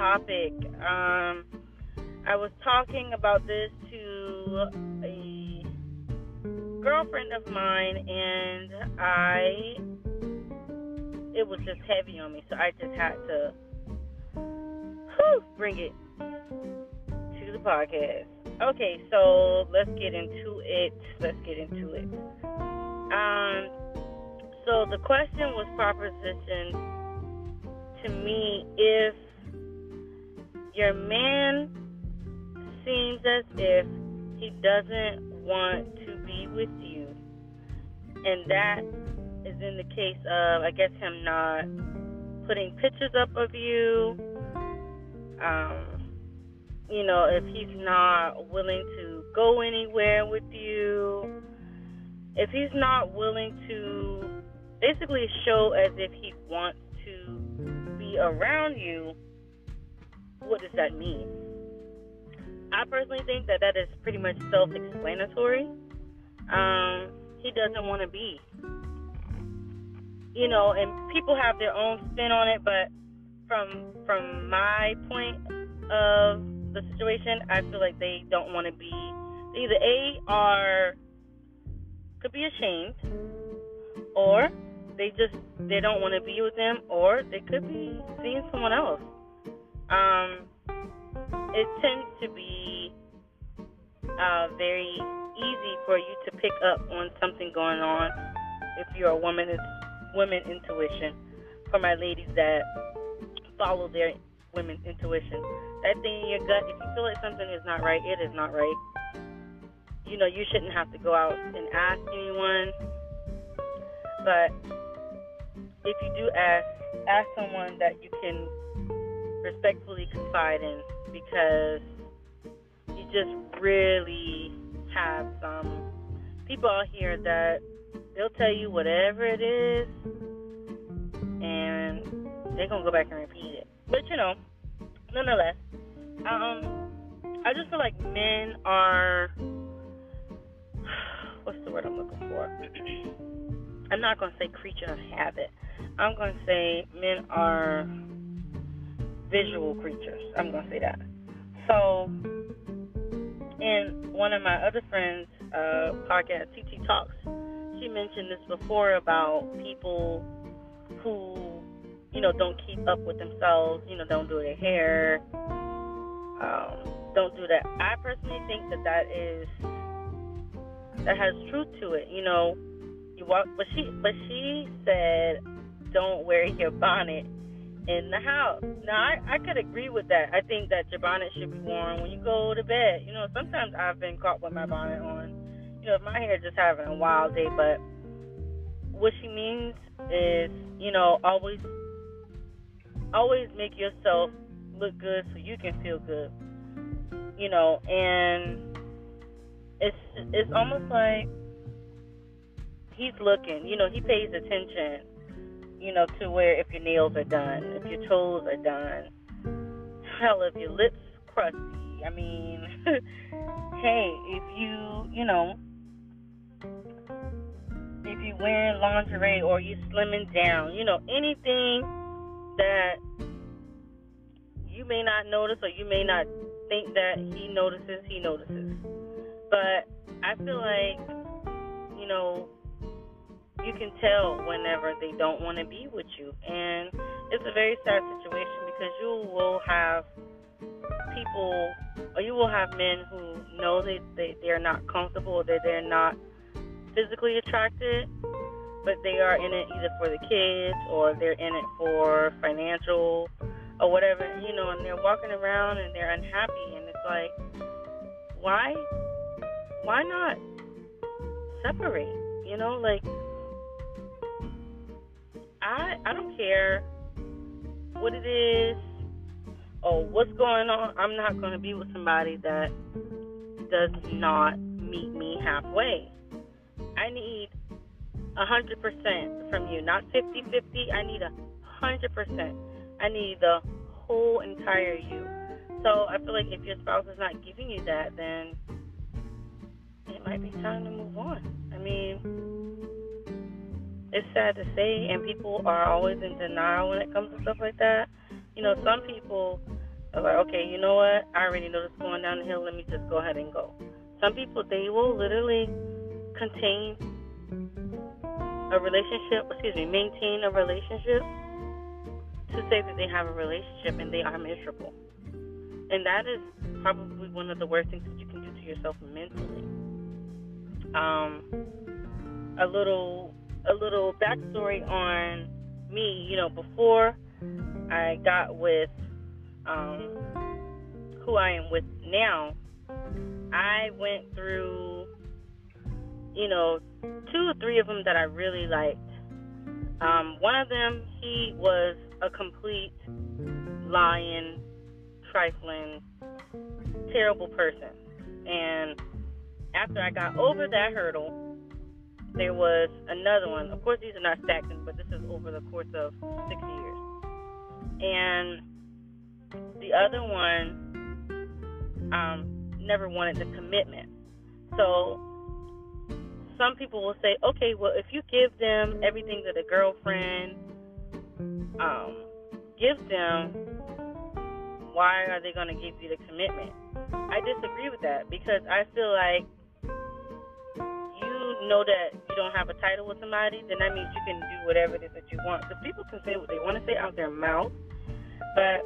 topic. Um, I was talking about this to a girlfriend of mine, and I it was just heavy on me, so I just had to whew, bring it to the podcast. Okay, so let's get into it. Let's get into it. Um, so the question was propositioned to me if your man seems as if he doesn't want to be with you, and that is in the case of, I guess, him not putting pictures up of you. Um, you know, if he's not willing to go anywhere with you, if he's not willing to basically show as if he wants to be around you, what does that mean? I personally think that that is pretty much self explanatory. Um, he doesn't want to be. You know, and people have their own spin on it, but from from my point of the situation, I feel like they don't want to be either A are could be ashamed or they just they don't want to be with them or they could be seeing someone else. Um it tends to be uh, very easy for you to pick up on something going on if you're a woman. It's women intuition. For my ladies that follow their women's intuition, that thing in your gut. If you feel like something is not right, it is not right. You know, you shouldn't have to go out and ask anyone. But if you do ask, ask someone that you can respectfully confide in because you just really have some people out here that they'll tell you whatever it is and they're gonna go back and repeat it. But you know, nonetheless, um, I just feel like men are what's the word I'm looking for? I'm not gonna say creature of habit. I'm gonna say men are visual creatures. I'm gonna say that. So, in one of my other friends' uh, podcast, TT Talks, she mentioned this before about people who, you know, don't keep up with themselves. You know, don't do their hair. Um, don't do that. I personally think that that is that has truth to it. You know, you walk, but she, but she said, don't wear your bonnet in the house. Now, I, I could agree with that. I think that your bonnet should be worn when you go to bed. You know, sometimes I've been caught with my bonnet on. You know, if my hair just having a wild day, but what she means is, you know, always, always make yourself look good so you can feel good. You know, and it's it's almost like he's looking. You know, he pays attention you know, to where if your nails are done, if your toes are done, hell, if your lips crusty. I mean, hey, if you, you know, if you're wearing lingerie or you're slimming down, you know, anything that you may not notice or you may not think that he notices, he notices. But I feel like, you know, you can tell whenever they don't want to be with you. And it's a very sad situation because you will have people, or you will have men who know that they, they're not comfortable, that they're not physically attracted, but they are in it either for the kids or they're in it for financial or whatever, you know, and they're walking around and they're unhappy. And it's like, why? Why not separate? You know, like I I don't care what it is or what's going on. I'm not going to be with somebody that does not meet me halfway. I need a hundred percent from you, not 50-50. I need a hundred percent. I need the whole entire you. So I feel like if your spouse is not giving you that, then it might be time to move on. I mean, it's sad to say, and people are always in denial when it comes to stuff like that. You know, some people are like, okay, you know what? I already know this going down the hill. Let me just go ahead and go. Some people, they will literally contain a relationship, excuse me, maintain a relationship to say that they have a relationship and they are miserable. And that is probably one of the worst things that you can do to yourself mentally. Um, a little, a little backstory on me. You know, before I got with um, who I am with now, I went through, you know, two or three of them that I really liked. Um, one of them, he was a complete lying, trifling, terrible person. And after I got over that hurdle, there was another one. Of course, these are not stacked, but this is over the course of six years. And the other one um, never wanted the commitment. So some people will say, okay, well, if you give them everything that a girlfriend um, gives them, why are they going to give you the commitment? I disagree with that because I feel like know that you don't have a title with somebody, then that means you can do whatever it is that you want. Because people can say what they want to say out their mouth, but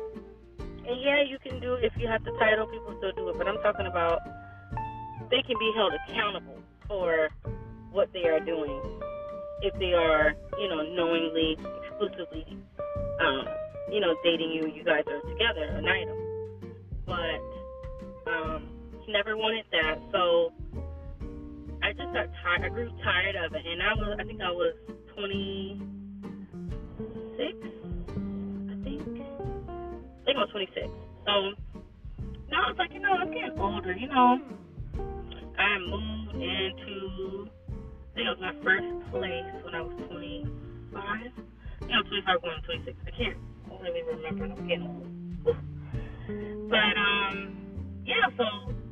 and yeah, you can do it if you have the title. People still do it, but I'm talking about they can be held accountable for what they are doing if they are, you know, knowingly, exclusively, um, you know, dating you. You guys are together, an item. But um, he never wanted that, so just got tired. I grew tired of it, and I was, I think I was 26. I think, I think I was 26. So now it's like, you know, I'm getting older. You know, I moved into I think it was my first place when I was 25. You know, 25 going 26. I can't really remember. I'm getting old. But um, yeah. So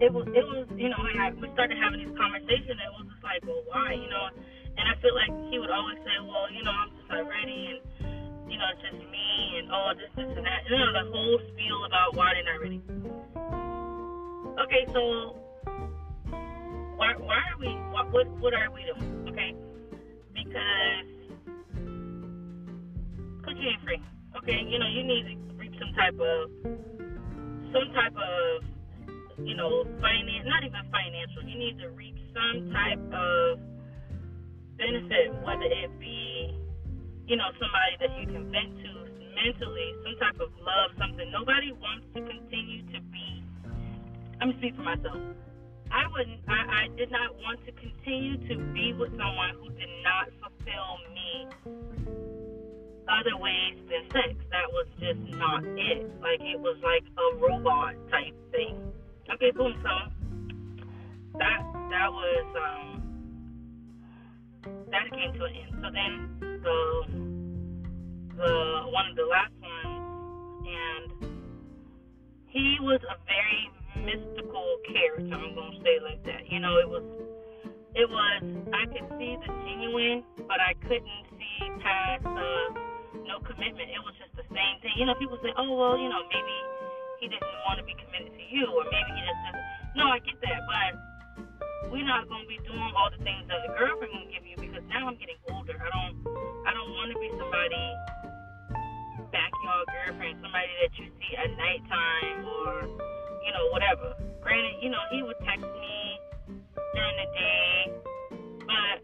it was it was you know I, we started having these conversations. And it was just like, well, why? You know, and I feel like he would always say, well, you know, I'm just not ready, and you know, it's just me, and all oh, this, this, and that. You know, the whole spiel about why they're not ready. Okay, so why, why are we, what, what, what are we doing? Okay? Because, because you ain't free. Okay? You know, you need to reap some type of, some type of, you know, finance, not even financial. You need to reach some type of benefit, whether it be, you know, somebody that you can vent to mentally, some type of love, something. Nobody wants to continue to be. Let me speak for myself. I wouldn't. I, I did not want to continue to be with someone who did not fulfill me other ways than sex. That was just not it. Like it was like a robot. Okay, boom. So that that was um that came to an end. So then the the one of the last ones, and he was a very mystical character. I'm gonna say like that. You know, it was it was I could see the genuine, but I couldn't see past the no commitment. It was just the same thing. You know, people say, oh well, you know, maybe he didn't want to be committed to you, or maybe he just doesn't. No, I get that, but we're not gonna be doing all the things that a girlfriend gonna give you because now I'm getting older. I don't I don't want to be somebody backyard girlfriend, somebody that you see at nighttime or you know, whatever. Granted, you know, he would text me during the day, but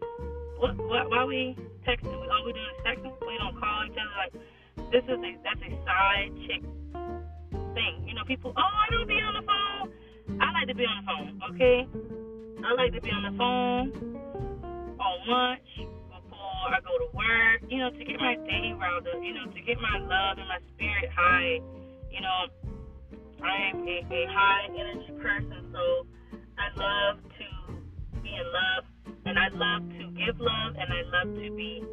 what, what, why we texting? All we doing is texting. We don't call each other. Like this is a that's a side chick thing. You know, people. Oh, I don't be on the phone. I like to be on the phone. Okay, I like to be on the phone on lunch before I go to work. You know, to get my day riled up. You know, to get my love and my spirit high. You know, I am a, a high energy person, so I love to be in love, and I love to give love, and I love to be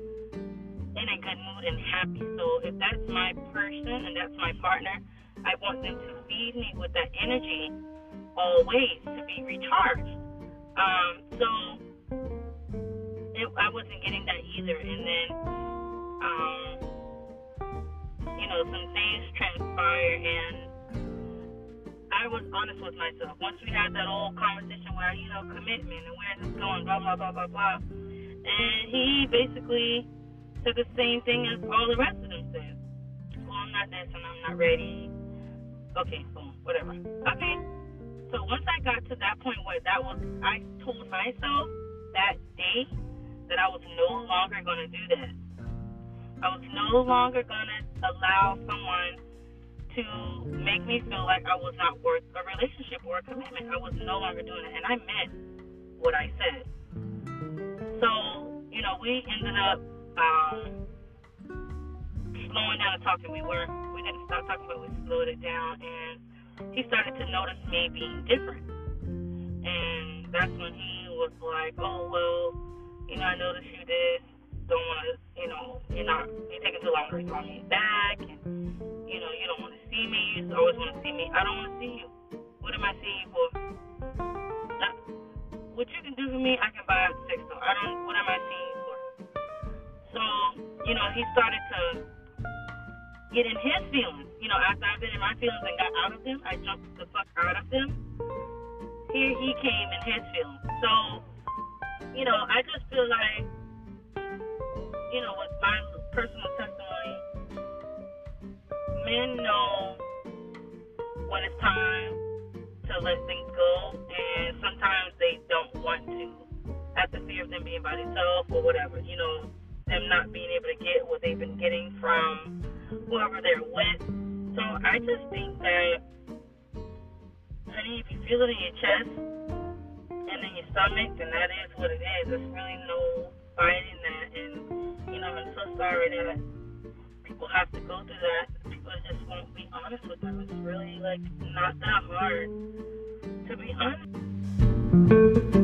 in a good mood and happy. So if that's my person and that's my partner, I want them to feed me with that energy always to be recharged. Um, so it, I wasn't getting that either, and then um, you know some things transpired and I was honest with myself. Once we had that old conversation where, you know, commitment and where this going, blah, blah, blah, blah, blah. And he basically said the same thing as all the rest of them said. Well, I'm not this and I'm not ready. Okay, boom, whatever. Okay. So once I got to that point where that was, I told myself that day that I was no longer going to do that. I was no longer going to allow someone to make me feel like I was not worth a relationship or a commitment. I was no longer doing it, and I meant what I said. So, you know, we ended up um, slowing down and talking. We were we didn't stop talking, but we slowed it down, and he started to notice me being different. And that's when he was like, "Oh well, you know, I noticed you this. Don't want to, you know, you're not you're taking too long to respond me back, and you know, you don't want to see me. You always want to see me. I don't want to see you. What am I seeing you for? What you can do for me, I can buy sex store. I don't. What am I seeing you for? So, you know, he started to get in his feelings. You know, after I've been in my feelings and got out of them, I jumped the fuck out of them. Here he came in his feelings. So, you know, I just feel like, you know, with my personal testimony, men know when it's time to let things go, and sometimes they don't want to, at the fear of them being by themselves or whatever. You know, them not being able to get what they've been getting from whoever they're with. So I just think that, honey, if you feel it in your chest and in your stomach, then that is what it is. There's really no fighting that, and you know, I'm so sorry that people have to go through that people just won't be honest with them. It's really like not that hard to be honest.